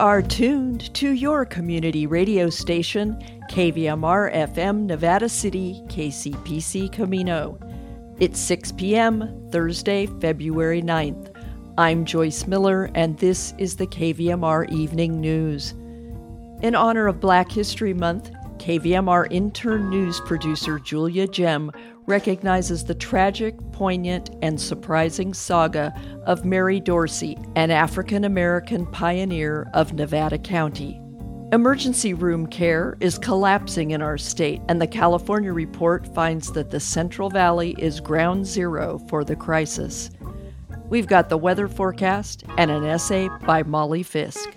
are tuned to your community radio station, KVMR FM Nevada City, KCPC Camino. It's 6 p.m., Thursday, February 9th. I'm Joyce Miller, and this is the KVMR Evening News. In honor of Black History Month, KVMR intern news producer Julia Gem recognizes the tragic, poignant, and surprising saga of Mary Dorsey, an African American pioneer of Nevada County. Emergency room care is collapsing in our state, and the California report finds that the Central Valley is ground zero for the crisis. We've got the weather forecast and an essay by Molly Fisk.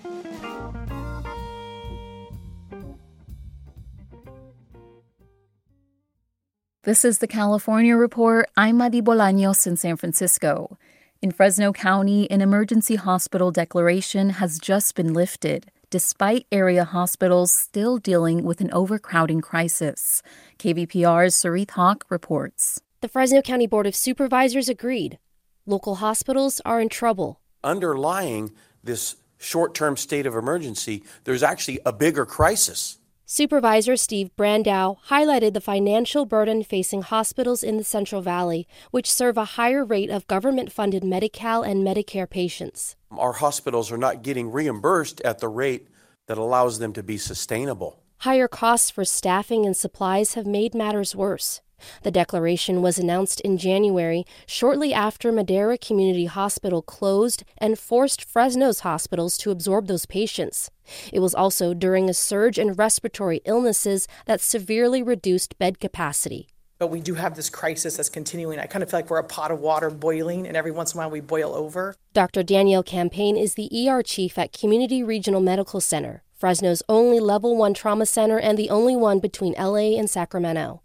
This is the California Report. I'm Madi Bolaños in San Francisco. In Fresno County, an emergency hospital declaration has just been lifted, despite area hospitals still dealing with an overcrowding crisis. KVPR's Soreath Hok reports. The Fresno County Board of Supervisors agreed. Local hospitals are in trouble. Underlying this short term state of emergency, there's actually a bigger crisis. Supervisor Steve Brandau highlighted the financial burden facing hospitals in the Central Valley, which serve a higher rate of government funded Medi Cal and Medicare patients. Our hospitals are not getting reimbursed at the rate that allows them to be sustainable. Higher costs for staffing and supplies have made matters worse. The declaration was announced in January, shortly after Madera Community Hospital closed and forced Fresno's hospitals to absorb those patients. It was also during a surge in respiratory illnesses that severely reduced bed capacity. But we do have this crisis that's continuing. I kind of feel like we're a pot of water boiling, and every once in a while we boil over. Dr. Danielle Campagne is the ER chief at Community Regional Medical Center, Fresno's only level one trauma center and the only one between LA and Sacramento.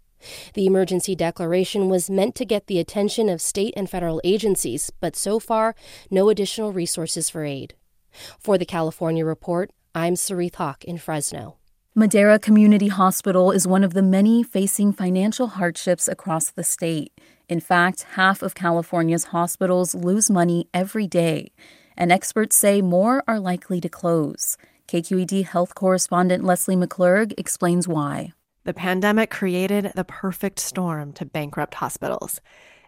The emergency declaration was meant to get the attention of state and federal agencies, but so far, no additional resources for aid. For the California Report, I'm Soreath Hok in Fresno. Madera Community Hospital is one of the many facing financial hardships across the state. In fact, half of California's hospitals lose money every day, and experts say more are likely to close. KQED health correspondent Leslie McClurg explains why. The pandemic created the perfect storm to bankrupt hospitals.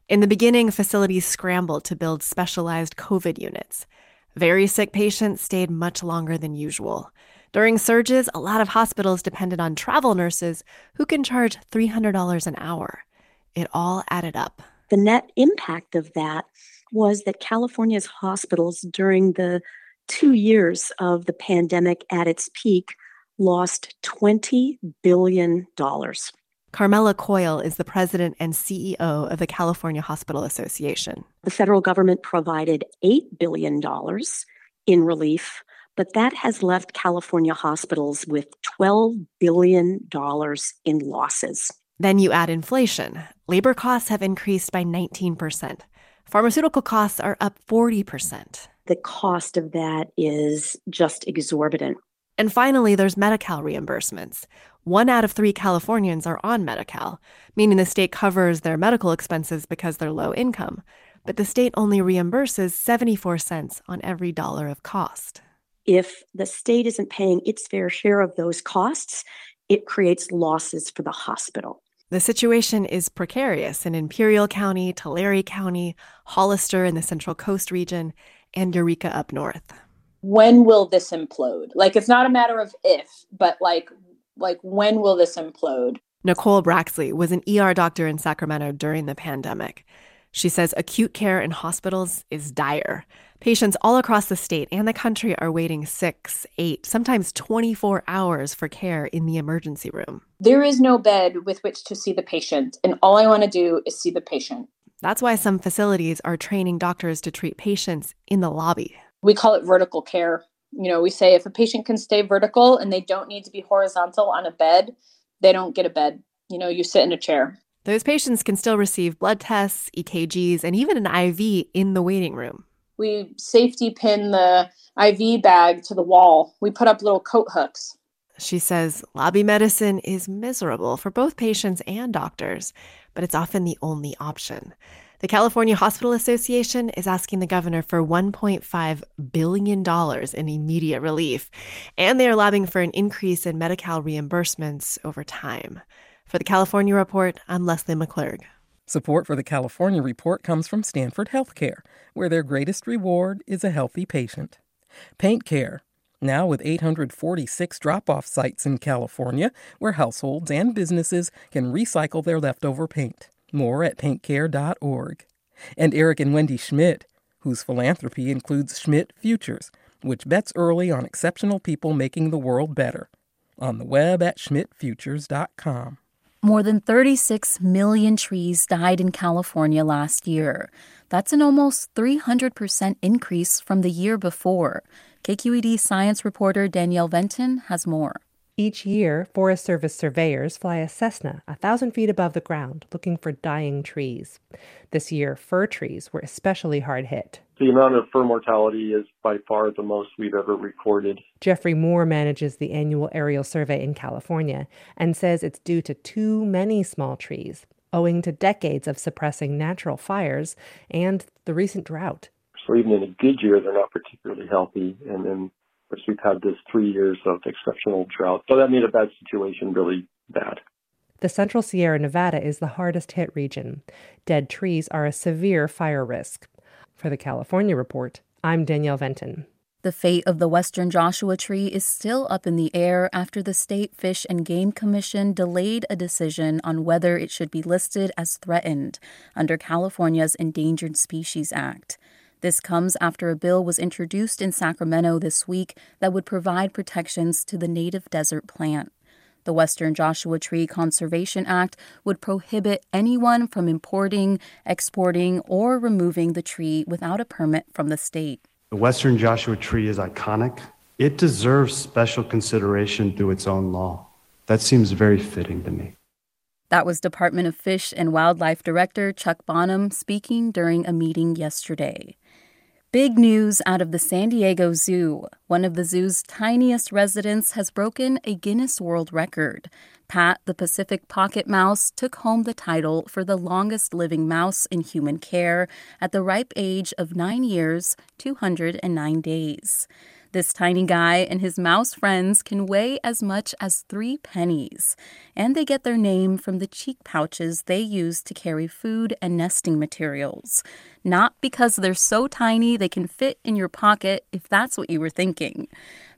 In the beginning, facilities scrambled to build specialized COVID units. Very sick patients stayed much longer than usual. During surges, a lot of hospitals depended on travel nurses who can charge $300 an hour. It all added up. The net impact of that was that California's hospitals during the two years of the pandemic at its peak lost $20 billion. Carmela Coyle is the president and CEO of the California Hospital Association. The federal government provided $8 billion in relief, but that has left California hospitals with $12 billion in losses. Then you add inflation. Labor costs have increased by 19%. Pharmaceutical costs are up 40%. The cost of that is just exorbitant. And finally, there's Medi Cal reimbursements. One out of three Californians are on Medi Cal, meaning the state covers their medical expenses because they're low income. But the state only reimburses 74 cents on every dollar of cost. If the state isn't paying its fair share of those costs, it creates losses for the hospital. The situation is precarious in Imperial County, Tulare County, Hollister in the Central Coast region, and Eureka up north when will this implode? Like it's not a matter of if, but like like when will this implode? Nicole Braxley was an ER doctor in Sacramento during the pandemic. She says acute care in hospitals is dire. Patients all across the state and the country are waiting six, eight, sometimes 24 hours for care in the emergency room. There is no bed with which to see the patient, and all I want to do is see the patient. That's why some facilities are training doctors to treat patients in the lobby we call it vertical care. You know, we say if a patient can stay vertical and they don't need to be horizontal on a bed, they don't get a bed. You know, you sit in a chair. Those patients can still receive blood tests, EKGs, and even an IV in the waiting room. We safety pin the IV bag to the wall. We put up little coat hooks. She says lobby medicine is miserable for both patients and doctors, but it's often the only option. The California Hospital Association is asking the governor for $1.5 billion in immediate relief, and they are lobbying for an increase in Medi Cal reimbursements over time. For the California Report, I'm Leslie McClurg. Support for the California Report comes from Stanford Healthcare, where their greatest reward is a healthy patient. Paint Care, now with 846 drop off sites in California where households and businesses can recycle their leftover paint. More at paintcare.org. And Eric and Wendy Schmidt, whose philanthropy includes Schmidt Futures, which bets early on exceptional people making the world better. On the web at schmidtfutures.com. More than 36 million trees died in California last year. That's an almost 300% increase from the year before. KQED science reporter Danielle Venton has more. Each year, Forest Service surveyors fly a Cessna a thousand feet above the ground looking for dying trees. This year, fir trees were especially hard hit. The amount of fir mortality is by far the most we've ever recorded. Jeffrey Moore manages the annual aerial survey in California and says it's due to too many small trees, owing to decades of suppressing natural fires and the recent drought. So even in a good year, they're not particularly healthy. And then course, we've had this three years of exceptional drought. So that made a bad situation really bad. The Central Sierra Nevada is the hardest hit region. Dead trees are a severe fire risk. For the California Report, I'm Danielle Venton. The fate of the western Joshua tree is still up in the air after the State Fish and Game Commission delayed a decision on whether it should be listed as threatened under California's Endangered Species Act. This comes after a bill was introduced in Sacramento this week that would provide protections to the native desert plant. The Western Joshua Tree Conservation Act would prohibit anyone from importing, exporting, or removing the tree without a permit from the state. The Western Joshua tree is iconic. It deserves special consideration through its own law. That seems very fitting to me. That was Department of Fish and Wildlife Director Chuck Bonham speaking during a meeting yesterday. Big news out of the San Diego Zoo. One of the zoo's tiniest residents has broken a Guinness World Record. Pat, the Pacific pocket mouse, took home the title for the longest living mouse in human care at the ripe age of 9 years, 209 days. This tiny guy and his mouse friends can weigh as much as three pennies, and they get their name from the cheek pouches they use to carry food and nesting materials. Not because they're so tiny they can fit in your pocket, if that's what you were thinking.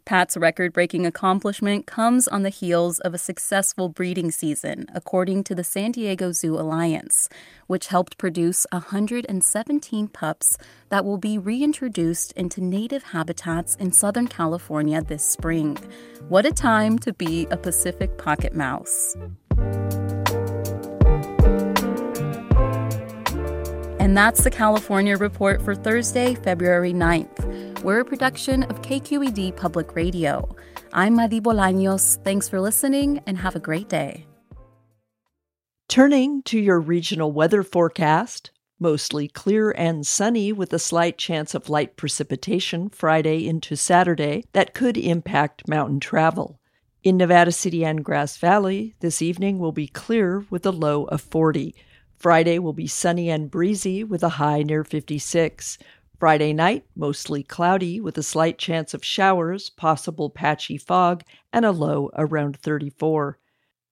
Pat's record breaking accomplishment comes on the heels of a successful breeding season, according to the San Diego Zoo Alliance, which helped produce 117 pups that will be reintroduced into native habitats in Southern California this spring. What a time to be a Pacific pocket mouse! And that's the California Report for Thursday, February 9th. We're a production of KQED Public Radio. I'm Madi Bolaños. Thanks for listening and have a great day. Turning to your regional weather forecast, mostly clear and sunny with a slight chance of light precipitation Friday into Saturday that could impact mountain travel. In Nevada City and Grass Valley, this evening will be clear with a low of 40. Friday will be sunny and breezy with a high near 56. Friday night, mostly cloudy with a slight chance of showers, possible patchy fog, and a low around 34.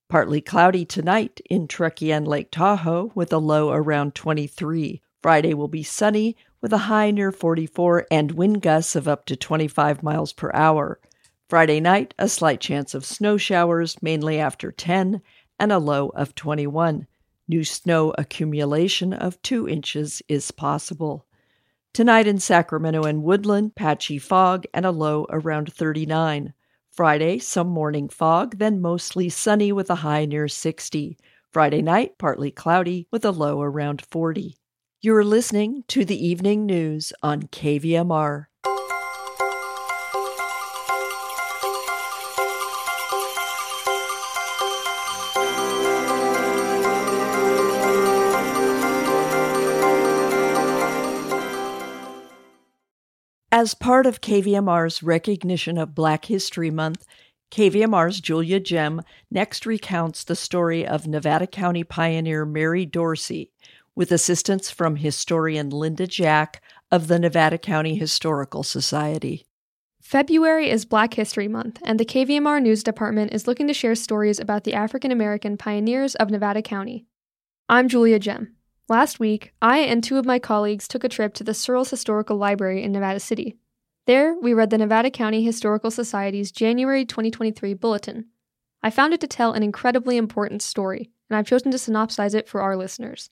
Partly cloudy tonight in Truckee and Lake Tahoe with a low around 23. Friday will be sunny with a high near 44 and wind gusts of up to 25 miles per hour. Friday night, a slight chance of snow showers, mainly after 10, and a low of 21. New snow accumulation of 2 inches is possible. Tonight in Sacramento and Woodland, patchy fog and a low around 39. Friday, some morning fog, then mostly sunny with a high near 60. Friday night, partly cloudy with a low around 40. You're listening to the evening news on KVMR. As part of KVMR's recognition of Black History Month, KVMR's Julia Gem next recounts the story of Nevada County pioneer Mary Dorsey, with assistance from historian Linda Jack of the Nevada County Historical Society. February is Black History Month, and the KVMR News Department is looking to share stories about the African American pioneers of Nevada County. I'm Julia Gem. Last week, I and two of my colleagues took a trip to the Searles Historical Library in Nevada City. There, we read the Nevada County Historical Society's January 2023 bulletin. I found it to tell an incredibly important story, and I've chosen to synopsize it for our listeners.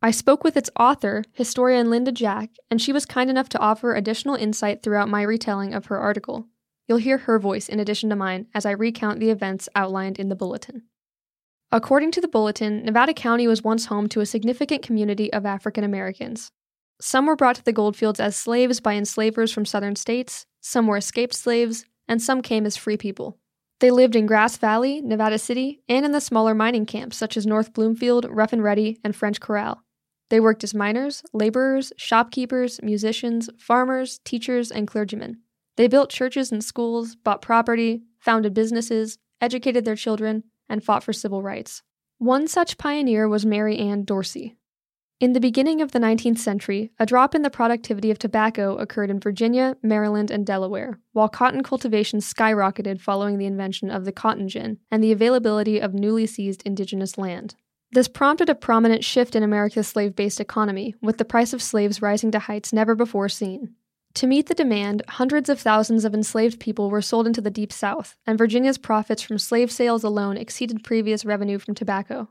I spoke with its author, historian Linda Jack, and she was kind enough to offer additional insight throughout my retelling of her article. You'll hear her voice in addition to mine as I recount the events outlined in the bulletin. According to the bulletin, Nevada County was once home to a significant community of African Americans. Some were brought to the goldfields as slaves by enslavers from southern states, some were escaped slaves, and some came as free people. They lived in Grass Valley, Nevada City, and in the smaller mining camps such as North Bloomfield, Rough and Ready, and French Corral. They worked as miners, laborers, shopkeepers, musicians, farmers, teachers, and clergymen. They built churches and schools, bought property, founded businesses, educated their children, and fought for civil rights. One such pioneer was Mary Ann Dorsey. In the beginning of the 19th century, a drop in the productivity of tobacco occurred in Virginia, Maryland, and Delaware, while cotton cultivation skyrocketed following the invention of the cotton gin and the availability of newly seized indigenous land. This prompted a prominent shift in America's slave based economy, with the price of slaves rising to heights never before seen. To meet the demand, hundreds of thousands of enslaved people were sold into the Deep South, and Virginia's profits from slave sales alone exceeded previous revenue from tobacco.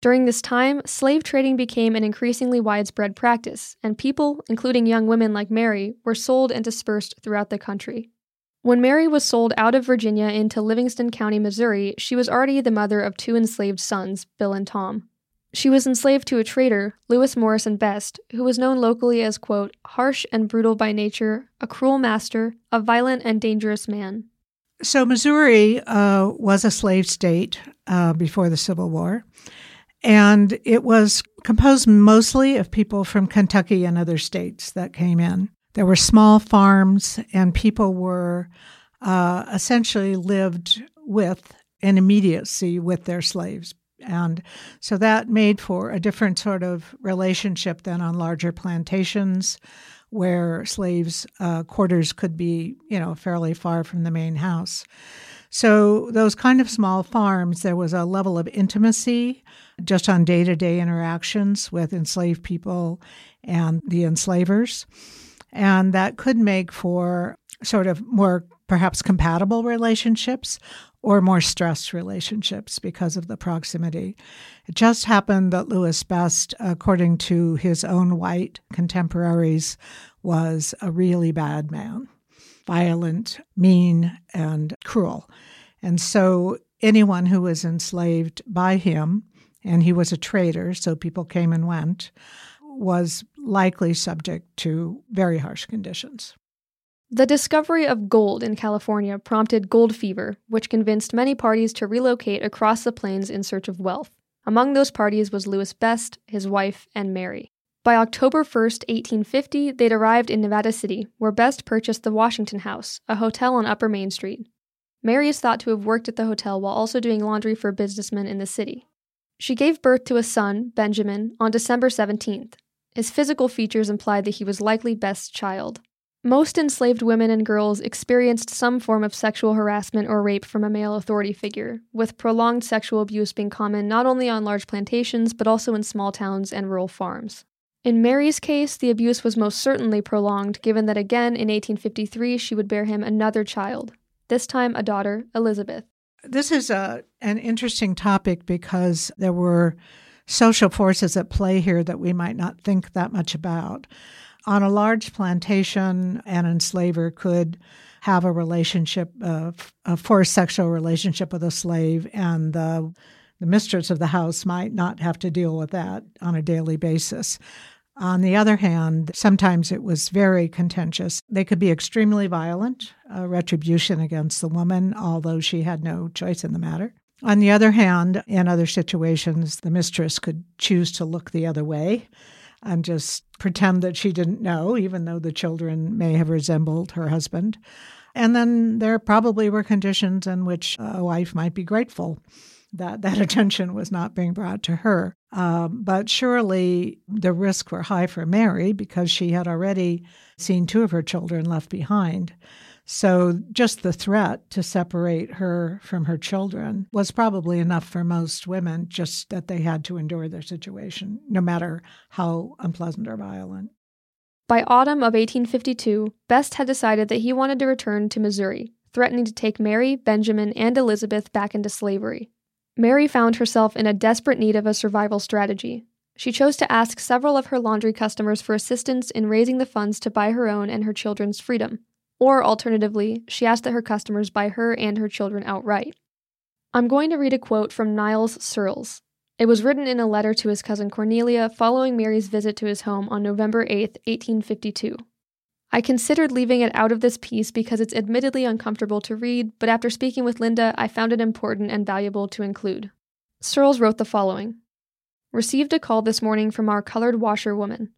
During this time, slave trading became an increasingly widespread practice, and people, including young women like Mary, were sold and dispersed throughout the country. When Mary was sold out of Virginia into Livingston County, Missouri, she was already the mother of two enslaved sons, Bill and Tom. She was enslaved to a trader, Lewis Morrison Best, who was known locally as, quote, harsh and brutal by nature, a cruel master, a violent and dangerous man. So, Missouri uh, was a slave state uh, before the Civil War, and it was composed mostly of people from Kentucky and other states that came in. There were small farms, and people were uh, essentially lived with in immediacy with their slaves. And so that made for a different sort of relationship than on larger plantations where slaves' uh, quarters could be, you know, fairly far from the main house. So, those kind of small farms, there was a level of intimacy just on day to day interactions with enslaved people and the enslavers. And that could make for sort of more perhaps compatible relationships or more stressed relationships because of the proximity. It just happened that Lewis Best, according to his own white contemporaries, was a really bad man, violent, mean, and cruel. And so anyone who was enslaved by him, and he was a trader, so people came and went, was likely subject to very harsh conditions. The discovery of gold in California prompted gold fever, which convinced many parties to relocate across the plains in search of wealth. Among those parties was Lewis Best, his wife, and Mary. By October 1, 1850, they'd arrived in Nevada City, where Best purchased the Washington House, a hotel on Upper Main Street. Mary is thought to have worked at the hotel while also doing laundry for businessmen in the city. She gave birth to a son, Benjamin, on December 17th. His physical features implied that he was likely Best's child. Most enslaved women and girls experienced some form of sexual harassment or rape from a male authority figure, with prolonged sexual abuse being common not only on large plantations but also in small towns and rural farms. In Mary's case, the abuse was most certainly prolonged, given that again in 1853 she would bear him another child, this time a daughter, Elizabeth. This is a, an interesting topic because there were social forces at play here that we might not think that much about. On a large plantation, an enslaver could have a relationship, of, a forced sexual relationship with a slave, and the, the mistress of the house might not have to deal with that on a daily basis. On the other hand, sometimes it was very contentious. They could be extremely violent, a retribution against the woman, although she had no choice in the matter. On the other hand, in other situations, the mistress could choose to look the other way and just pretend that she didn't know, even though the children may have resembled her husband. And then there probably were conditions in which a wife might be grateful that that attention was not being brought to her. Um, but surely the risks were high for Mary because she had already seen two of her children left behind. So just the threat to separate her from her children was probably enough for most women, just that they had to endure their situation, no matter how unpleasant or violent. By autumn of 1852, Best had decided that he wanted to return to Missouri, threatening to take Mary, Benjamin, and Elizabeth back into slavery. Mary found herself in a desperate need of a survival strategy. She chose to ask several of her laundry customers for assistance in raising the funds to buy her own and her children's freedom. Or alternatively, she asked that her customers buy her and her children outright. I'm going to read a quote from Niles Searles. It was written in a letter to his cousin Cornelia following Mary's visit to his home on November 8, 1852. I considered leaving it out of this piece because it's admittedly uncomfortable to read, but after speaking with Linda, I found it important and valuable to include. Searles wrote the following Received a call this morning from our colored washerwoman.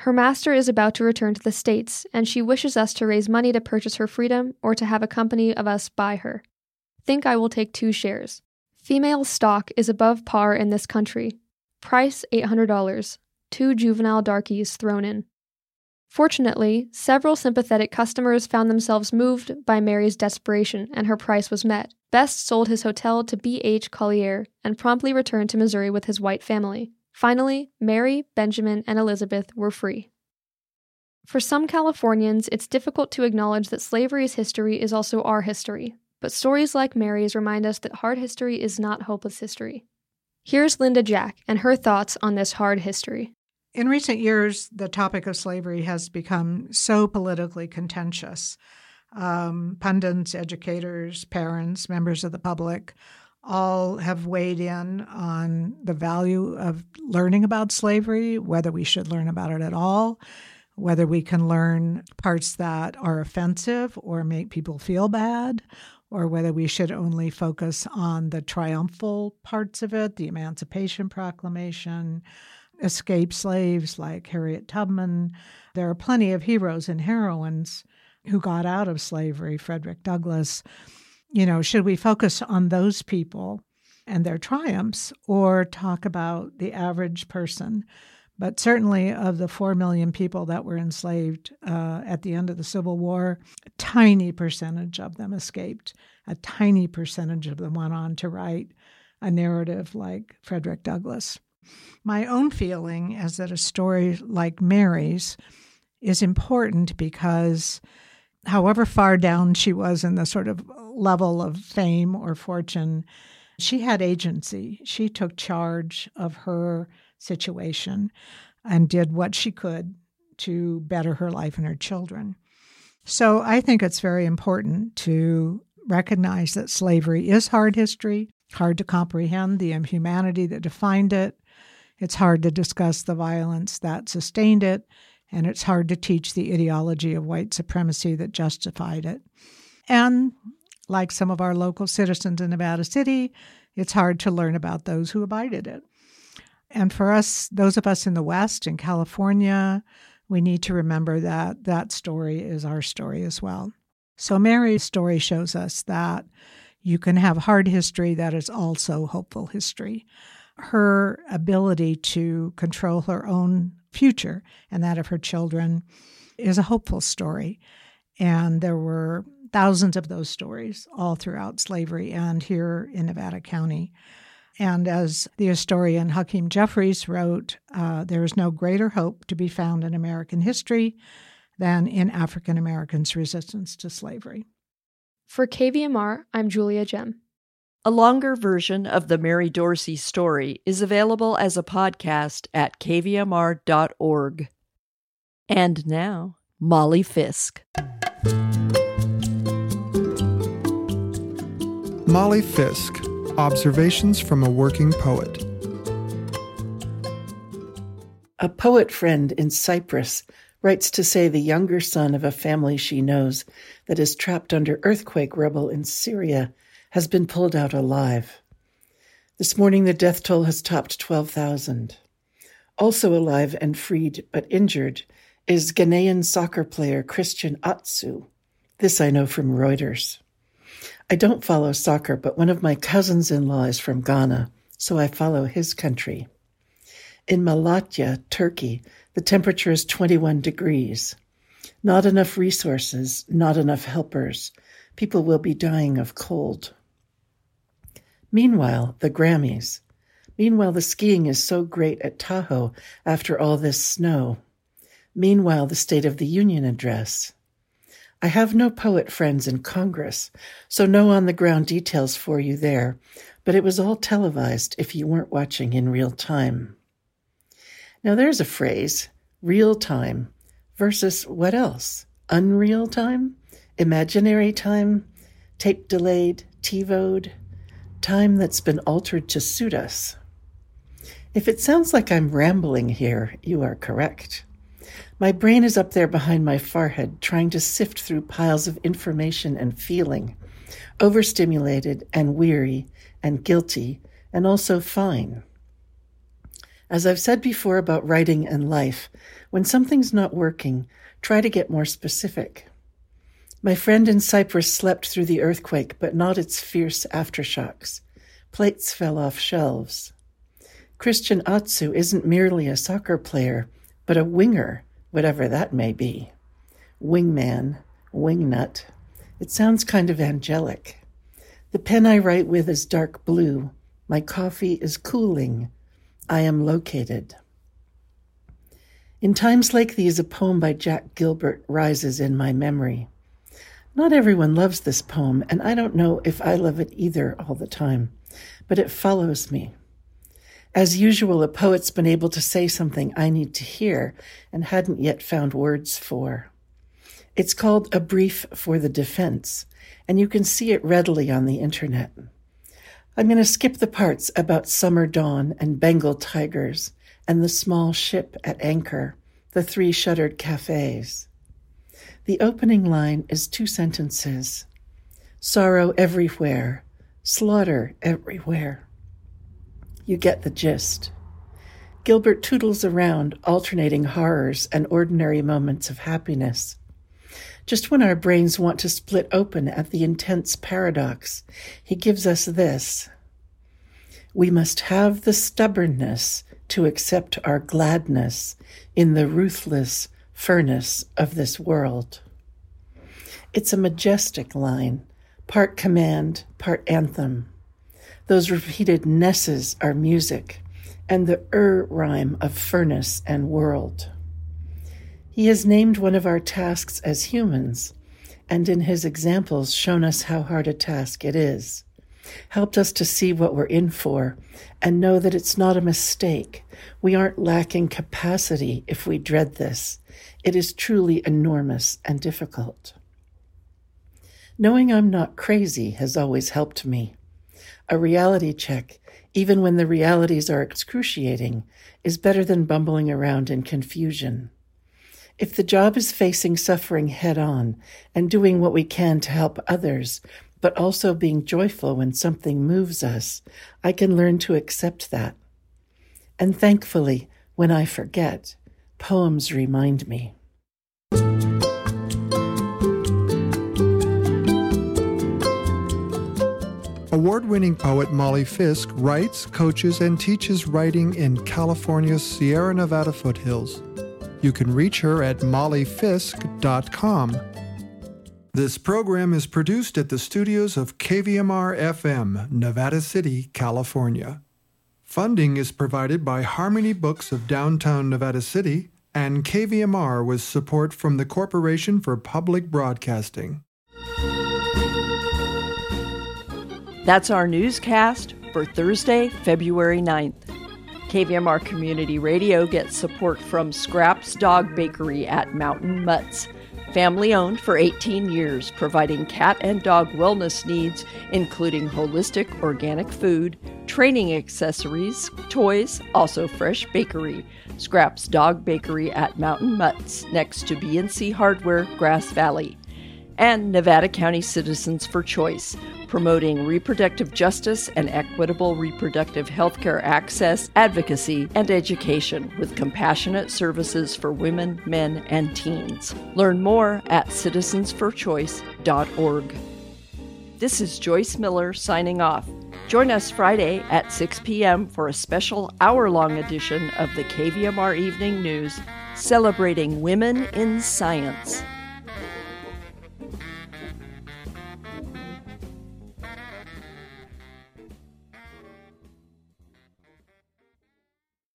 Her master is about to return to the States, and she wishes us to raise money to purchase her freedom or to have a company of us buy her. Think I will take two shares. Female stock is above par in this country. Price $800. Two juvenile darkies thrown in. Fortunately, several sympathetic customers found themselves moved by Mary's desperation, and her price was met. Best sold his hotel to B. H. Collier and promptly returned to Missouri with his white family. Finally, Mary, Benjamin, and Elizabeth were free. For some Californians, it's difficult to acknowledge that slavery's history is also our history, but stories like Mary's remind us that hard history is not hopeless history. Here's Linda Jack and her thoughts on this hard history. In recent years, the topic of slavery has become so politically contentious. Um, pundits, educators, parents, members of the public all have weighed in on the value of learning about slavery, whether we should learn about it at all, whether we can learn parts that are offensive or make people feel bad, or whether we should only focus on the triumphal parts of it, the Emancipation Proclamation, escaped slaves like Harriet Tubman. There are plenty of heroes and heroines who got out of slavery, Frederick Douglass you know, should we focus on those people and their triumphs or talk about the average person? But certainly, of the 4 million people that were enslaved uh, at the end of the Civil War, a tiny percentage of them escaped. A tiny percentage of them went on to write a narrative like Frederick Douglass. My own feeling is that a story like Mary's is important because however far down she was in the sort of level of fame or fortune, she had agency. She took charge of her situation and did what she could to better her life and her children. So I think it's very important to recognize that slavery is hard history, hard to comprehend the inhumanity that defined it. It's hard to discuss the violence that sustained it and it's hard to teach the ideology of white supremacy that justified it. And like some of our local citizens in Nevada City, it's hard to learn about those who abided it. And for us, those of us in the West, in California, we need to remember that that story is our story as well. So, Mary's story shows us that you can have hard history that is also hopeful history. Her ability to control her own future and that of her children is a hopeful story. And there were thousands of those stories all throughout slavery and here in Nevada County. And as the historian Hakeem Jeffries wrote, uh, there is no greater hope to be found in American history than in African Americans' resistance to slavery. For KVMR, I'm Julia Gem. A longer version of the Mary Dorsey story is available as a podcast at kvmr.org. And now, Molly Fisk. Molly Fisk Observations from a Working Poet. A poet friend in Cyprus writes to say the younger son of a family she knows that is trapped under earthquake rubble in Syria has been pulled out alive. This morning, the death toll has topped 12,000. Also alive and freed but injured is Ghanaian soccer player Christian Atsu. This I know from Reuters. I don't follow soccer, but one of my cousins in law is from Ghana, so I follow his country. In Malatya, Turkey, the temperature is 21 degrees. Not enough resources, not enough helpers. People will be dying of cold. Meanwhile, the Grammys. Meanwhile, the skiing is so great at Tahoe after all this snow. Meanwhile, the State of the Union address. I have no poet friends in Congress, so no on the ground details for you there, but it was all televised if you weren't watching in real time. Now there's a phrase, real time, versus what else? Unreal time? Imaginary time? Tape delayed? TiVoed? Time that's been altered to suit us. If it sounds like I'm rambling here, you are correct. My brain is up there behind my forehead, trying to sift through piles of information and feeling, overstimulated and weary and guilty and also fine. As I've said before about writing and life, when something's not working, try to get more specific. My friend in Cyprus slept through the earthquake, but not its fierce aftershocks. Plates fell off shelves. Christian Atsu isn't merely a soccer player, but a winger, whatever that may be. Wingman, wingnut. It sounds kind of angelic. The pen I write with is dark blue. My coffee is cooling. I am located. In times like these, a poem by Jack Gilbert rises in my memory. Not everyone loves this poem, and I don't know if I love it either all the time, but it follows me. As usual, a poet's been able to say something I need to hear and hadn't yet found words for. It's called A Brief for the Defense, and you can see it readily on the internet. I'm going to skip the parts about summer dawn and Bengal tigers and the small ship at anchor, the three shuttered cafes. The opening line is two sentences sorrow everywhere, slaughter everywhere. You get the gist. Gilbert tootles around, alternating horrors and ordinary moments of happiness. Just when our brains want to split open at the intense paradox, he gives us this. We must have the stubbornness to accept our gladness in the ruthless furnace of this world. It's a majestic line, part command, part anthem. Those repeated nesses are music, and the er rhyme of furnace and world. He has named one of our tasks as humans, and in his examples shown us how hard a task it is, helped us to see what we're in for and know that it's not a mistake. We aren't lacking capacity if we dread this. It is truly enormous and difficult. Knowing I'm not crazy has always helped me. A reality check, even when the realities are excruciating, is better than bumbling around in confusion. If the job is facing suffering head on and doing what we can to help others, but also being joyful when something moves us, I can learn to accept that. And thankfully, when I forget, poems remind me. Award winning poet Molly Fisk writes, coaches, and teaches writing in California's Sierra Nevada foothills. You can reach her at mollyfisk.com. This program is produced at the studios of KVMR FM, Nevada City, California. Funding is provided by Harmony Books of downtown Nevada City and KVMR with support from the Corporation for Public Broadcasting. That's our newscast for Thursday, February 9th. KVMR Community Radio gets support from Scraps Dog Bakery at Mountain Mutts. Family owned for 18 years, providing cat and dog wellness needs, including holistic organic food, training accessories, toys, also fresh bakery. Scraps Dog Bakery at Mountain Mutts, next to BNC Hardware, Grass Valley. And Nevada County Citizens for Choice, promoting reproductive justice and equitable reproductive health care access, advocacy, and education with compassionate services for women, men, and teens. Learn more at citizensforchoice.org. This is Joyce Miller signing off. Join us Friday at 6 p.m. for a special hour long edition of the KVMR Evening News celebrating women in science.